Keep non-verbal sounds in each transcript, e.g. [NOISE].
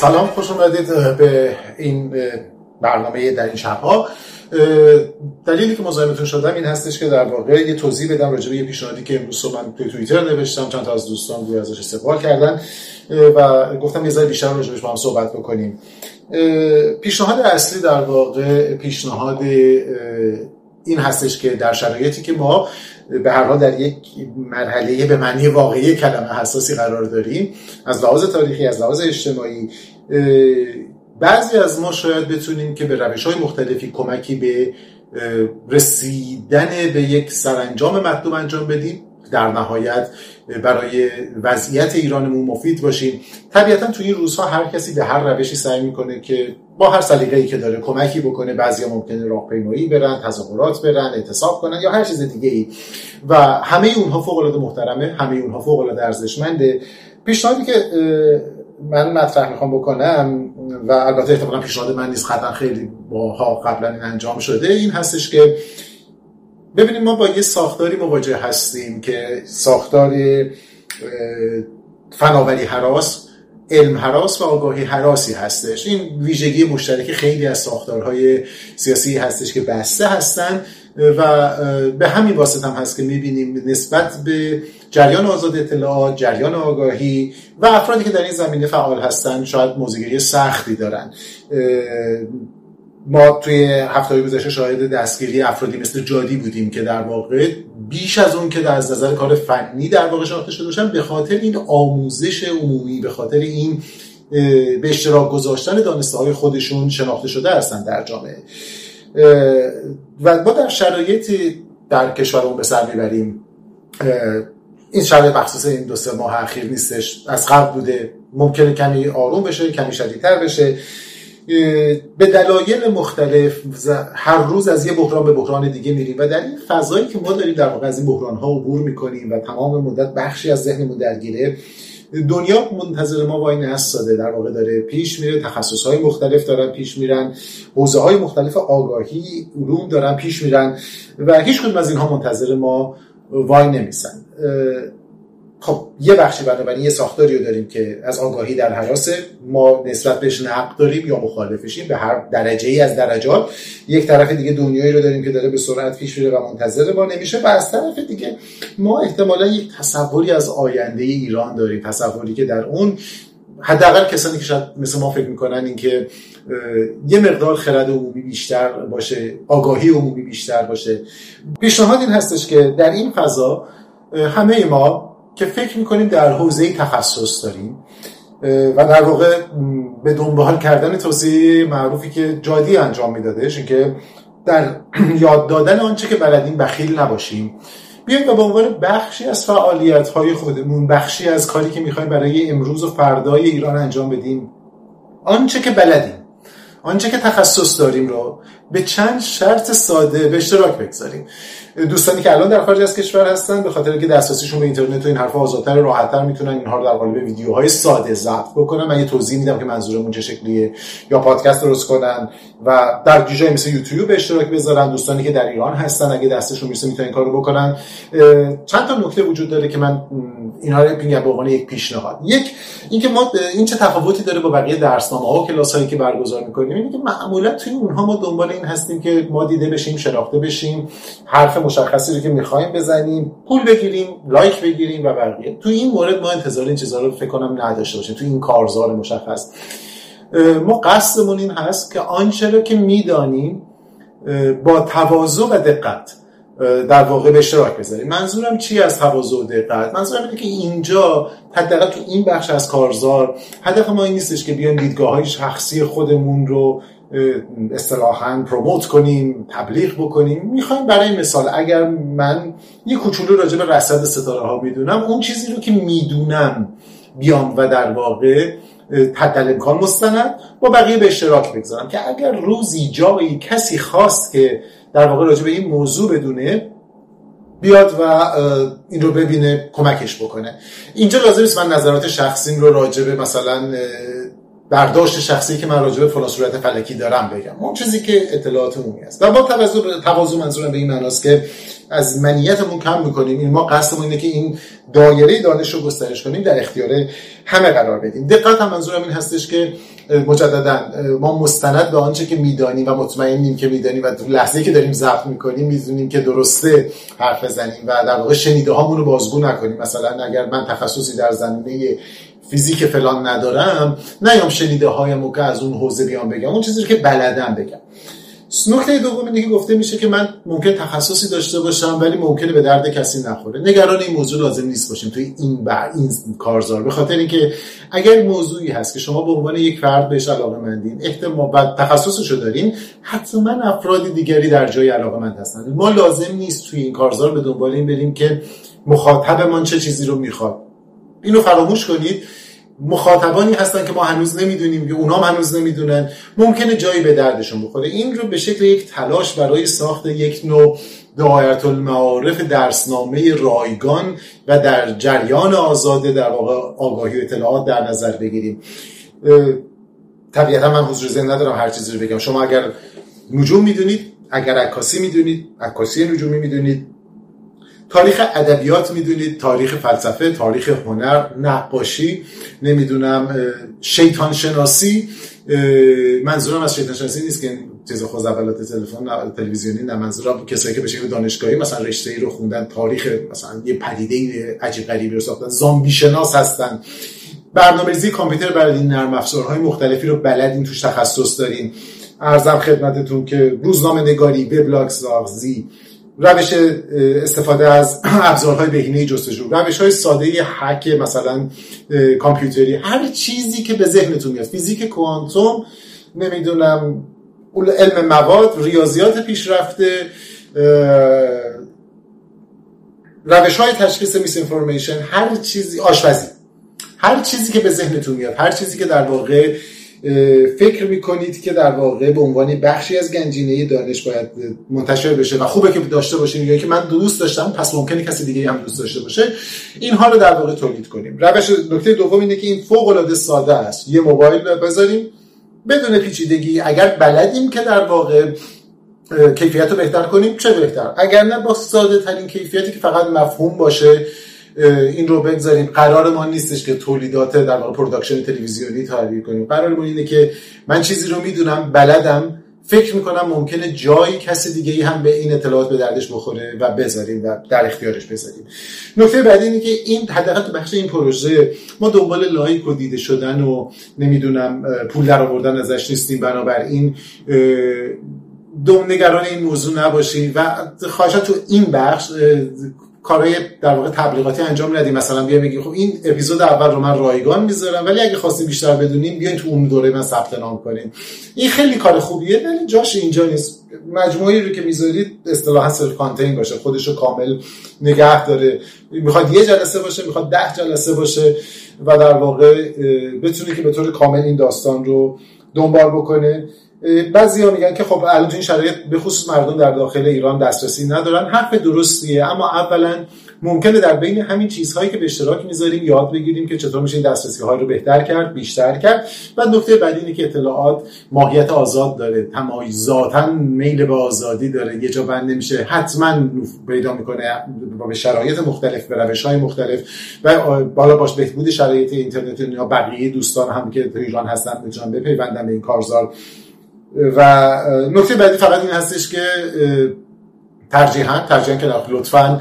سلام خوش اومدید به این برنامه در این شبها. دلیلی که مزاحمتون شدم این هستش که در واقع یه توضیح بدم راجع به یه پیشنهادی که امروز من توی توییتر نوشتم. چند تا از دوستان روی ازش استقبال کردن و گفتم یه ذره بیشتر راجع با هم صحبت بکنیم. پیشنهاد اصلی در واقع پیشنهاد این هستش که در شرایطی که ما به هر حال در یک مرحله به معنی واقعی کلمه حساسی قرار داریم از لحاظ تاریخی از لحاظ اجتماعی بعضی از ما شاید بتونیم که به روش های مختلفی کمکی به رسیدن به یک سرانجام مطلوب انجام بدیم. در نهایت برای وضعیت ایرانمون مفید باشیم. طبیعتا تو این روزها هر کسی به هر روشی سعی می‌کنه که با هر سلیقه‌ای که داره کمکی بکنه بعضیا ممکنه راهپیمایی برن تظاهرات برن اعتصاب کنن یا هر چیز دیگه ای و همه اونها فوق العاده محترمه همه اونها فوق العاده ارزشمنده. پیشنهادی که من مطرح می‌خوام بکنم و البته احتمالا پیشنهاد من نیست قطعا خیلی باها قبلا انجام شده این هستش که ببینیم ما با یه ساختاری مواجه هستیم که ساختار فناوری حراس علم حراس و آگاهی حراسی هستش. این ویژگی مشترک خیلی از ساختارهای سیاسی هستش که بسته هستن و به همین واسط هم هست که می‌بینیم نسبت به جریان آزاد اطلاعات جریان آگاهی و افرادی که در این زمینه فعال هستن شاید موزگیری سختی دارن. ما توی هفته گذشته شاهد دستگیری افرادی مثل جادی بودیم که در واقع بیش از اون که در از نظر کار فنی در واقع شناخته شده باشن به خاطر این آموزش عمومی به خاطر این به اشتراک گذاشتن دانسته های خودشون شناخته شده هستن در جامعه. و ما در شرایطی در کشورمون به سر می‌بریم. این شرایط مخصوص این دو سه ماه اخیر نیستش. از قبل بوده. ممکنه کمی آروم بشه کمی شدیدتر بشه. به دلایل مختلف هر روز از یه بحران به بحران دیگه میریم. و در این فضایی که ما داریم در واقع از این بحران ها عبور می‌کنیم و تمام مدت بخشی از ذهنمون درگیره دنیا منتظر ما وای نستاده در واقع داره پیش میره تخصص های مختلف دارن پیش میرن حوزه های مختلف آگاهی علوم دارن پیش میرن و هیچ کدوم از اینها منتظر ما وای نمیسن. خب یه بخشی بنابراین یه ساختاری رو داریم که از آگاهی در حراسه ما نسبت بهش نقد داریم یا مخالفشیم به هر درجه ای از درجات. یک طرف دیگه دنیایی رو داریم که داره به سرعت پیش میره و منتظر ما نمیشه و از طرف دیگه ما احتمالا یک تصوری از آینده ایران داریم. تصوری که در اون حداقل کسانی که شاید مثل ما فکر می‌کنن اینکه یه مقدار خرد عمومی بیشتر باشه آگاهی عمومی بیشتر باشه. پیشنهاد این هستش که در این فضا همه ما که فکر می‌کنیم در حوزه تخصص داریم و در واقع به دنبال کردن توصیه معروفی که جادی انجام میدادش که در [CLEARS THROAT] یاد دادن آنچه که بلدیم بخیل نباشیم. بیایم و به عنوان بخشی از فعالیت های خودمون بخشی از کاری که می‌خوایم برای امروز و فردای ایران انجام بدیم آنچه که بلدیم آنچه که تخصص داریم رو به چند شرط ساده به اشتراک بگذاریم. دوستانی که الان در خارج از کشور هستن به خاطر که دسترسیشون به اینترنت و این حرفا آزادتر راحتتر می‌تونن اینها رو در قالب ویدیوهای ساده ضبط بکنن. من یه توضیح میدم که منظورمون چه شکلیه. یا پادکست درست کنن و در جای مثل یوتیوب اشتراک بذارن دوستانی که در ایران هستن اگه دستشون می‌رسه می‌تونن این کارو بکنن. چند تا نکته وجود داره که من اینها رو میگم به عنوان یک پیشنهاد. یک اینکه ما این چه تفاوتی داره با بقیه درسنامه ها و کلاس هایی که برگزار می‌کنیم اینه که معمولا توی اونها ما دنبال این هستیم که ما دیده بشیم شناخته بشیم حرف مشخصی رو که می‌خوایم بزنیم پول بگیریم لایک بگیریم و بقیه. تو این مورد ما انتظار این چیزها رو فکر کنم نداشته باشیم. تو این کارزار مشخص. ما قصدمون این هست که آنچه رو که می‌دانیم با تواضع و دقت در واقع به اشتراک بذاریم. منظورم چی از تواضع و دقت؟ منظورم اینه که اینجا حداقل تو این بخش از کارزار هدف ما این نیستش که بیایم دیدگاه های شخصی خودمون رو اصطلاحا پروموت کنیم تبلیغ بکنیم. می‌خوایم برای مثال اگر من یه کوچولو راجع به رصد ستاره ها می‌دونم اون چیزی رو که می‌دونم بیام و در واقع حد امکان مستند با بقیه به اشتراک بگذارم که اگر روزی جایی کسی خواست که در واقع راجع به این موضوع بدونه بیاد و این رو ببینه کمکش بکنه. اینجا لازم است من نظرات شخصیم رو راجع به مثلا برداشت شخصی که من راجع به فلان صورت فلکی دارم بگم. اون چیزی که اطلاعات عمومی است و با تواضع تواضع منظورم به این معناست که از منیتمون کم می‌کنیم. این ما قصدمون اینه که این دایره دانش رو گسترش کنیم در اختیار همه قرار بدیم. دقت هم منظورم این هستش که مجددا ما مستند به آنچه که می‌دانیم و مطمئنیم که می‌دانیم و لحظه که داریم ضبط می‌کنیم می‌دونیم که درسته حرف بزنیم و در واقع شنیده هامون رو بازگو نکنیم. مثلا اگر من تخصصی در زمینه فیزیک فلان ندارم نیام شنیده هایم که از اون حوزه بیام بگم. اون چیزی که بلدم بگم. نکته دوم اینه که گفته میشه که من ممکن تخصصی داشته باشم ولی ممکنه به درد کسی نخوره. نگران این موضوع لازم نیست باشیم توی این بر این کارزار. به خاطر اینکه اگر موضوعی هست که شما به عنوان یک فرد بهش علاقه مندین احتمال و تخصصشو دارین حتما افراد دیگری در جای علاقه مند هستن. ما لازم نیست توی این کارزار به دنبال این بریم که مخاطبمان چه چیزی رو می‌خواد. اینو فراموش کنید. مخاطبانی هستن که ما هنوز نمی‌دونیم که اونام هنوز نمی‌دونن. ممکنه جایی به دردشون بخوره. این رو به شکل یک تلاش برای ساخت یک نوع دعایت المعارف درسنامه رایگان و در جریان آزاده در واقع آگاهی و اطلاعات در نظر بگیریم. طبیعتا من حضور ذهن ندارم هر چیزی رو بگم. شما اگر نجوم می‌دونید اگر عکاسی می‌دونید عکاسی نجومی می‌دونید تاریخ ادبیات می‌دونید تاریخ فلسفه تاریخ هنر نقاشی نمی‌دونم شیطان شناسی منظورم از شیطان شناسی نیست که چیز خوزعبلات تلفن تلویزیونی نه منظورم کسایی که به شکل دانشگاهی مثلا رشته ای رو خوندن تاریخ مثلا یه پدیده عجیب غریبی رو ساختن زامبی شناس هستن. برنامه‌ریزی کامپیوتر برای این نرم افزارهای مختلفی رو بلدین توش تخصص دارین. ارزم خدمتتون که روزنامه نگاری وبلاگ سازی روش استفاده از [CLEARS THROAT] ابزارهای بهینه جستجو روش های ساده حک مثلا کامپیوتری هر چیزی که به ذهنتون میاد فیزیک کوانتوم نمی‌دونم علم مواد ریاضیات پیشرفته روش های تشخیص میس انفورمیشن هر چیزی آشپزی هر چیزی که به ذهنتون میاد هر چیزی که در واقع فکر می‌کنید که در واقع به عنوان بخشی از گنجینه دانش باید منتشر بشه و خوبه که داشته باشیم یا که من دوست داشتم پس ممکنه کسی دیگه هم دوست داشته باشه. اینها رو در واقع تولید کنیم. روش نکته دوم اینه که این فوق العاده ساده است. یه موبایل بذاریم. بدون پیچیدگی اگر بلدیم که در واقع کیفیت رو بهتر کنیم چه بهتر؟ اگر نه با ساده ترین کیفیتی که فقط مفهوم باشه. این رو بگذاریم. قرار ما نیستش که تولیدات در واقع production تلویزیونی تحلیل کنیم. قرار ما اینه که من چیزی رو می‌دونم بلدم. فکر می‌کنم ممکنه جایی کسی دیگه ای هم به این اطلاعات به دردش بخوره و بذاریم و در اختیارش بذاریم. نکته بعدی اینه که این حداقل تو بخش این پروژه ما دنبال لایک و دیده شدن و نمی‌دونم پول در آوردن ازش نیستیم. بنابراین دوم نگران این موضوع نباشیم و خواهشا تو این بخش کارهای در واقع تبلیغاتی انجام ندیم. مثلا بیا بگی خب این اپیزود اول رو من رایگان می‌ذارم ولی اگه خواستیم بیشتر بدونیم بیاین تو اون دوره من ثبت نام کنین این خیلی کار خوبیه ولی جاش اینجا نیست. مجموعی رو که می‌ذارید اصطلاحا سلف کانتین باشه. خودش رو کامل نگه داره. می‌خواد یه جلسه باشه می‌خواد ده جلسه باشه و در واقع بتونه که به طور کامل این داستان رو دنبال بکنه. بعضی ها میگن که خب الان این شرایط به خصوص مردم در داخل ایران دسترسی ندارن. حرف درستیه اما اولا ممکنه در بین همین چیزهایی که به اشتراک می‌ذاریم یاد بگیریم که چطور میشه این دسترسی های رو بهتر کرد بیشتر کرد. و نکته بعدی اینه که اطلاعات ماهیت آزاد داره. تمایزاتا میل به آزادی داره. یه جا بند نمیشه. حتما پیدا می‌کنه به شرایط مختلف به روش های مختلف. و بالا باش بهبود شرایط اینترنت یا بقیه دوستان هم که تو ایران هستن می‌تونن بپیوندن به این کارزار. و نکته بعدی فقط این هستش که ترجیحاً ترجیحاً که لطفا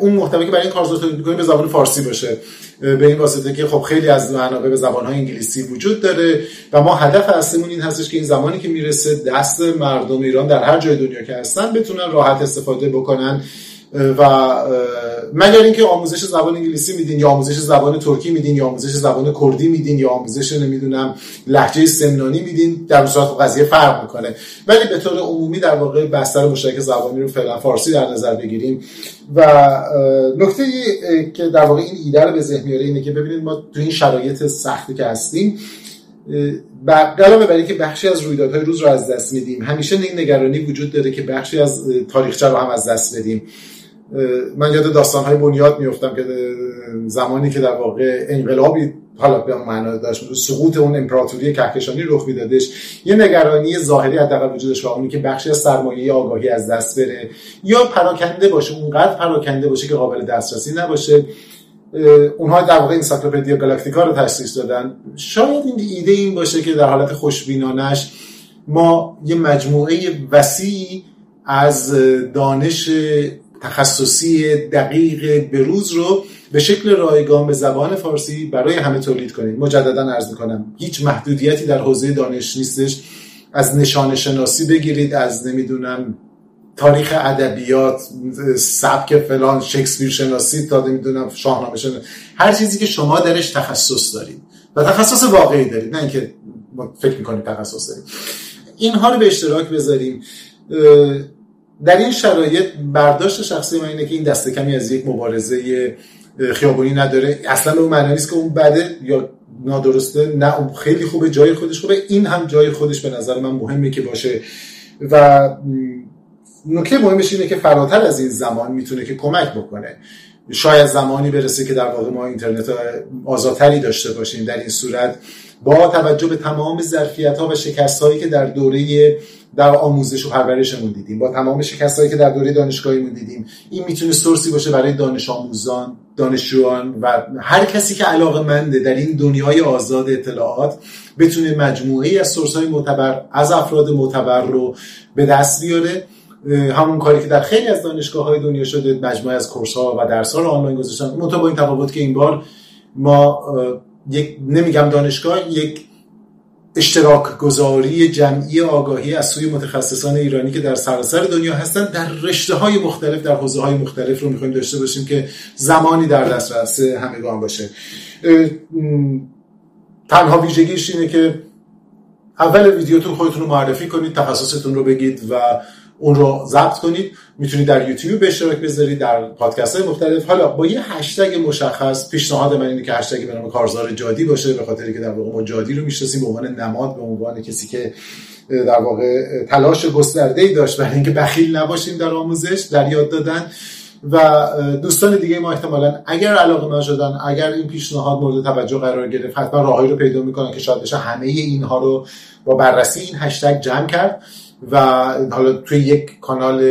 اون محتوی که برای این کارزار تولید می‌کنیم به زبان فارسی باشه. به این واسطه که خب خیلی از منابع به زبان‌های انگلیسی وجود داره و ما هدف اصلیمون این هستش که این زمانی که می‌رسه دست مردم ایران در هر جای دنیا که هستن بتونن راحت استفاده بکنن و مگر اینکه آموزش زبان انگلیسی میدین یا آموزش زبان ترکی میدین یا آموزش زبان کردی میدین یا آموزش نمی‌دونم لهجه سمنانی میدین در صورت قضیه فرق می‌کنه. ولی به طور عمومی در واقع بستر مشترک زبانی رو فعلا فارسی در نظر بگیریم. و نکته که در واقع این ایده رو به ذهن میاره اینه که ببینید ما تو این شرایط سختی که هستیم علاوه بر اینکه بخشی از رویدادهای روز رو از دست میدیم همیشه این نگرانی وجود داره که بخشی از تاریخچه رو هم از دست بدیم. من یاد داستان های بنیاد میفتم که زمانی که در واقع انقلابی حالا به معنا داشت سقوط اون امپراتوری کهکشانی رخ میدادش یه نگرانی ظاهری حداقل وجودش اونی که بخشی از سرمایه آگاهی از دست بره یا پراکنده باشه اونقدر پراکنده باشه که قابل دسترسی نباشه. اونها در واقع انسایکلوپدیا گالاکتیکا رو تشخیص دادن. شاید این ایده این باشه که در حالت خوشبینانش ما یه مجموعه وسیع از دانش تخصصی دقیق بروز رو به شکل رایگان به زبان فارسی برای همه تولید کنید. مجددا عرض می‌کنم هیچ محدودیتی در حوزه دانش نیستش. از نشان شناسی بگیرید از نمی‌دونم تاریخ ادبیات سبک فلان شکسپیر شناسی تا نمی‌دونم شاهنامه شناسی هر چیزی که شما درش تخصص دارید و تخصص واقعی دارید نه اینکه فکر می‌کنید تخصص دارید اینها رو به اشتراک بذاریم. در این شرایط برداشت شخصی من اینه که این دست کمی از یک مبارزه خیابونی نداره. اصلا به اون معنی نیست که اون بده یا نادرسته نه اون خیلی خوبه جای خودش خوبه. این هم جای خودش به نظر من مهمه که باشه. و نکته مهمش اینه که فراتر از این زمان می‌تونه که کمک بکنه. شاید زمانی برسه که در واقع ما اینترنت آزادتری داشته باشیم. در این صورت با توجه به تمام ظرفیت ها و شکست هایی که در دوره در آموزش و پرورشمون دیدیم با تمام شکست هایی که در دوره دانشگاهیمون دیدیم این می‌تونه سورسی باشه برای دانش آموزان دانشجویان و هر کسی که علاقه منده در این دنیای آزاد اطلاعات بتونه مجموعه از سورس های معتبر از افراد معتبر رو به دست بیاره. همون کاری که در خیلی از دانشگاه های دنیا شده مجموعه از کورس ها و درس ها رو آنلاین گذاشتن. منتها با این تفاوت که این بار ما یک نمیگم دانشگاه یک اشتراک گذاری جمعی آگاهی از سوی متخصصان ایرانی که در سراسر دنیا هستن. در رشته های مختلف در حوزه های مختلف رو می‌خوایم داشته باشیم که زمانی در دسترس همگان باشه. تنها ویژگیش اینه که اول ویدیوتون خودتون رو معرفی کنید تخصصتون رو بگید و اون رو ضبط کنید. می‌تونید در یوتیوب به اشتراک بذارید در پادکست های مختلف. حالا با یه هشتگ مشخص پیشنهاد من اینه که هشتگ به نام کارزار جادی باشه به خاطر که در واقع ما جادی رو می‌شناسیم به عنوان نماد به عنوان کسی که در واقع تلاش گسترده ای داشت برای اینکه بخیل نباشیم در آموزش در یاد دادن. و دوستان دیگه ما احتمالا اگر علاقه من شدن اگر این پیشنهاد مورد توجه قرار گرفت حتما راههایی رو پیدا می‌کنن که شاید بشه همه اینها رو با بررسی این هشتگ جمع کرد. و حالا توی یک کانال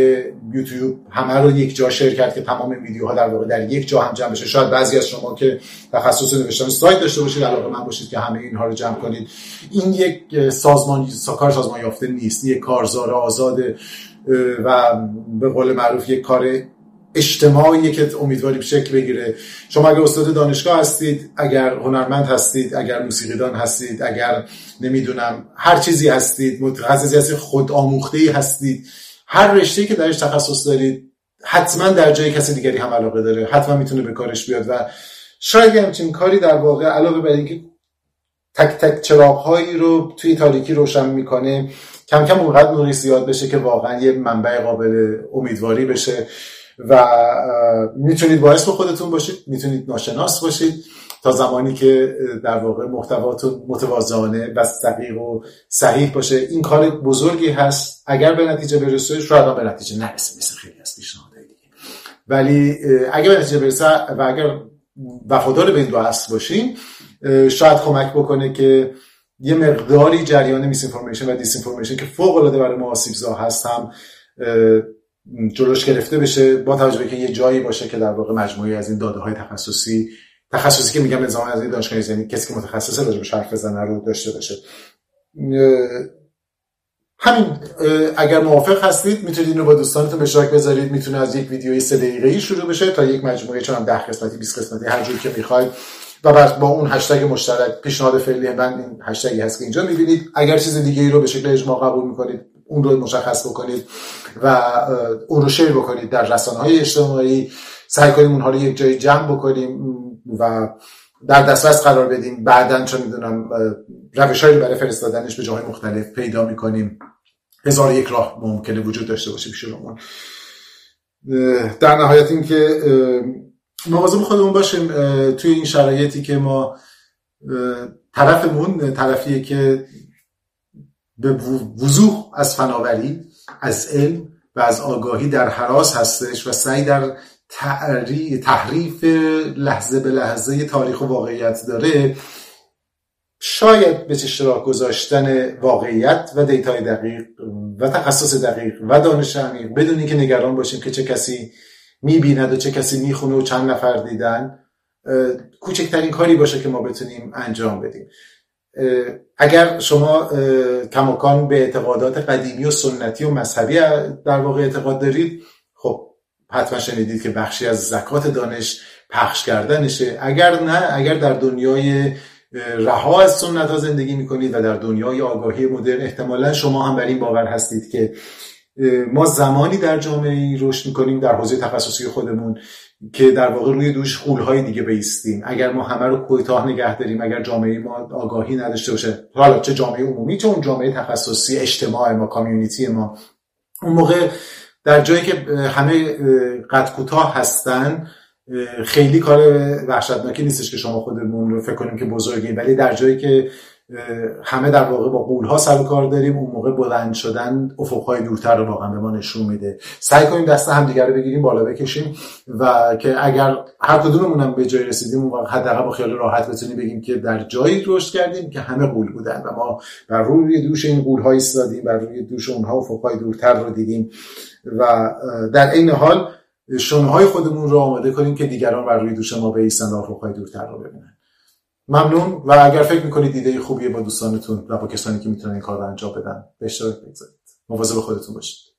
یوتیوب همه رو یک جا شیر کرد که تمام ویدیوها در واقع در یک جا هم جمع بشه. شاید بعضی از شما که تخصص نوشتن سایت داشته باشید علاقه من باشید که همه اینها رو جمع کنید. این یک سازمان کار سازمان یافته نیست. یک کارزار آزاد و به قول معروف یک کار اجتماعی که امیدواریم شکل بگیره. شما اگر استاد دانشگاه هستید اگر هنرمند هستید اگر موسیقیدان هستید اگر نمی‌دونم هر چیزی هستید متخصصی هستید خود آموخته هستید هر رشته که درش تخصص دارید حتما در جای کسی دیگری هم علاقه داره حتما می‌تونه به کارش بیاد و شاید همچین کاری در واقع علاوه بر اینکه تک تک چراغ رو توی تاریکی روشن می‌کنه کم کم اونقدر نوری زیاد بشه که واقعا یه منبع قابل امیدواری بشه. و می‌تونید با اسم خودتون باشید می‌تونید ناشناس باشید تا زمانی که در واقع محتواتون متوازانه و دقیق و صحیح باشه. این کار بزرگی هست. اگر به نتیجه برسه شاید به نتیجه نرسه. مثل خیلی از پیشنهادهای دیگه. ولی اگر به نتیجه برسه و اگر وفادار به این دو هست باشین شاید کمک بکنه که یه مقداری جریان میس و دیس که فوق العاده برای ما آسیبزا هست هم جلوش گرفته بشه با توجه که یه جایی باشه که در واقع مجموعی از این داده های تخصصی تخصصی که میگم نظام از این دانشگاه یعنی کسی که متخصصه راجع به حرف بزنه رو داشته باشه. همین اگر موافق هستید می‌تونید اینو با دوستانتون به اشتراک بذارید. می‌تونه از یک ویدیوی سه دقیقه‌ای شروع بشه تا یک مجموعه چون 10 قسمتی 20 قسمتی هر جوری که می‌خواید. و بعد با اون هشتگ مشترک پیشنهاد فعلی من این هشتگی هست که اینجا می‌بینید. اگر چیز دیگه ای رو به شکل اجماع قبول می‌کنید اون رو مشخص بکنید. و اون رو شیر بکنید در رسانه های اجتماعی. سعی کنیم اونها رو یک جایی جمع بکنیم و در دسترس قرار بدیم. بعدا چون می‌دونم روش هایی برای فرستادنش به جاهای مختلف پیدا می‌کنیم. هزار یک راه ممکنه وجود داشته باشه پیشونمون در نهایت این که مواظب خودمون باشیم توی این شرایطی که ما طرفمون طرفیه که به وضوح از فناوری از علم و از آگاهی در حراس هستش و سعی در تحریف لحظه به لحظه تاریخ و واقعیت داره. شاید به اشتراک گذاشتن واقعیت و دیتای دقیق و تخصص دقیق و دانش عمیق بدون اینکه نگران باشیم که چه کسی می‌بیند و چه کسی می‌خونه و چند نفر دیدن کوچکترین کاری باشه که ما بتونیم انجام بدیم. اگر شما کماکان به اعتقادات قدیمی و سنتی و مذهبی در واقع اعتقاد دارید خب حتما شنیدید که بخشی از زکات دانش پخش کردنشه. اگر نه اگر در دنیای رها از سنت ها زندگی می‌کنید و در دنیای آگاهی مدرن احتمالا شما هم بر این باور هستید که ما زمانی در جامعه رشد می‌کنیم در حوزه تخصصی خودمون که در واقع روی دوش های دیگه بیستیم. اگر ما همه رو کوتاه نگه داریم اگر جامعه ما آگاهی نداشته باشه حالا چه جامعه عمومی چه اون جامعه تخصصی اجتماع ما کامیونیتی ما. اون موقع در جایی که همه قد کوتاه هستن خیلی کار وحشتناکی نیستش که شما خودمون رو فکر کنیم که بزرگیم. ولی در جایی که همه در واقع با قولها سر کار داریم. اون موقع بلند شدن افقهای دورتر رو واقعا به ما نشون میده. سعی کنیم دست همدیگه رو بگیریم بالا بکشیم و که اگر هر کدوممون به جای رسیدیم اون وقت حداقل با خیال راحت بتونیم بگیم که در جایی رشد کردیم که همه قول بودن و ما بر روی دوش این قولها ایستادیم بر روی دوش اونها افقهای دورتر رو دیدیم و در این حال شونه های خودمون رو آماده کنیم که دیگران بر روی دوش ما بیستن و افقهای دورتر رو ببینن. ممنون. و اگر فکر می‌کنید ایده خوبیه با دوستانتون و با کسانی که می‌تونن این کار رو انجام بدن به اشتراک بگذارید. مواظب خودتون باشید.